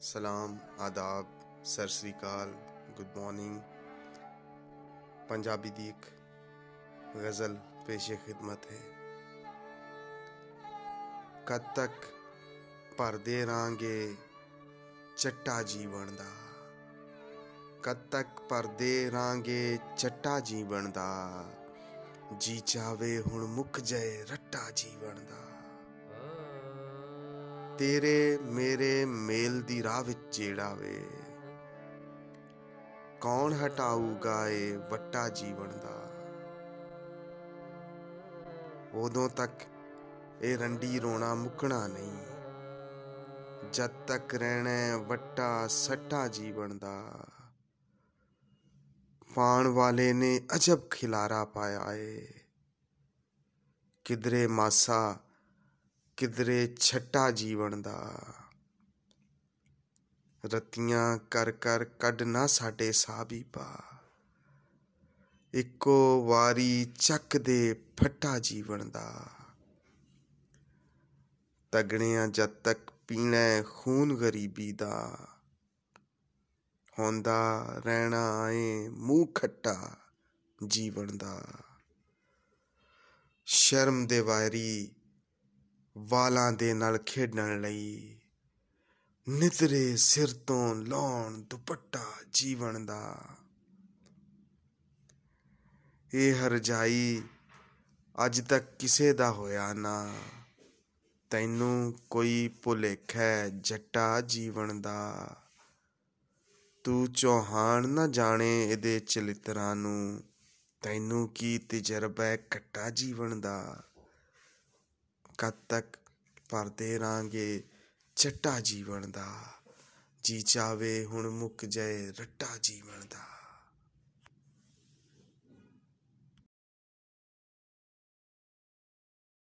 ਸਲਾਮ, ਆਦਾਬ, ਸਤਿ ਸ੍ਰੀ ਅਕਾਲ ਗੁੱਡ ਮਾਰਨਿੰਗ ਪੰਜਾਬੀ ਦੀ ਇੱਕ ਗਜ਼ਲ ਪੇਸ਼ੇ ਖਿਦਮਤ ਹੈ। ਕਦ ਤੱਕ ਭਰਦੇ ਰਾਂਗੇ ਚੱਟਾ ਜੀਵਨ ਦਾ? ਕਦ ਤੱਕ ਭਰਦੇ ਰਾਂਗੇ ਚੱਟਾ ਜੀਵਨ ਦਾ? ਜੀ ਚਾਵੇ ਹੁਣ ਮੁੱਕ ਜਾਏ ਰੱਟਾ ਜੀਵਨ ਦਾ। ਤੇਰੇ ਮੇਰੇ ਮੇਲ ਦੀ ਰਾਹ ਵਿੱਚ ਜਿਹੜਾ ਵੇ। ਕੌਣ ਹਟਾਊਗਾ ਇਹ ਵੱਟਾ ਜੀਵਨ ਦਾ। ਉਦੋਂ ਤੱਕ ਇਹ ਰੰਡੀ ਰੋਣਾ ਮੁੱਕਣਾ ਨਹੀਂ। ਜਦ ਤੱਕ ਰਹਿਣਾ ਹੈ ਵੱਟਾ ਸੱਟਾ ਜੀਵਨ ਦਾ। ਪਾਣ ਵਾਲੇ ਨੇ ਅਜਬ ਖਿਲਾਰਾ ਪਾਇਆ ਏ। ਕਿਧਰੇ ਮਾਸਾ ਕਿਧਰੇ ਛੱਟਾ ਜੀਵਨ ਦਾ। ਰਤੀਆਂ ਕਰ ਕਰ ਕੱਢ ਨਾ ਸਾਡੇ ਸਾਹ ਵੀ ਪਾ। ਇੱਕੋ ਵਾਰੀ ਚੱਕ ਦੇ ਫੱਟਾ ਜੀਵਨ ਦਾ। ਤਗੜਿਆਂ ਜਦ ਤੱਕ ਪੀਣਾ ਹੈ ਖੂਨ ਗਰੀਬੀ ਦਾ। ਹੁੰਦਾ ਰਹਿਣਾ ਏ ਮੂੰਹ ਖੱਟਾ ਜੀਵਨ ਦਾ। ਸ਼ਰਮ ਦੇ ਵਾਰੀ ਵਾਲਾਂ ਦੇ ਨਾਲ ਖੇਡਣ ਲਈ। ਨਿਤਰੇ ਸਿਰ ਤੋਂ ਲਾਉਣ ਦੁਪੱਟਾ ਜੀਵਨ ਦਾ। ਇਹ ਹਰਜਾਈ ਅੱਜ ਤੱਕ ਕਿਸੇ ਦਾ ਹੋਇਆ ਨਾ। ਤੈਨੂੰ ਕੋਈ ਭੁਲੇਖਾ ਜੱਟਾ ਜੀਵਨ ਦਾ। ਤੂੰ ਚੌਹਾਨ ਨਾ ਜਾਣੇ ਇਹਦੇ ਚਲਿਤਰਾਂ ਨੂੰ। ਤੈਨੂੰ ਕੀ ਤਜਰਬਾ ਹੈ ਕੱਟਾ ਜੀਵਨ ਦਾ। ਕਦ ਤੱਕ ਭਰਦੇ ਰਾਂਗੇ ਚੱਟਾ ਜੀਵਨ ਦਾ। ਜੀ ਚਾਵੇ ਹੁਣ ਮੁੱਕ ਜਾਏ ਰੱਟਾ ਜੀਵਨ ਦਾ।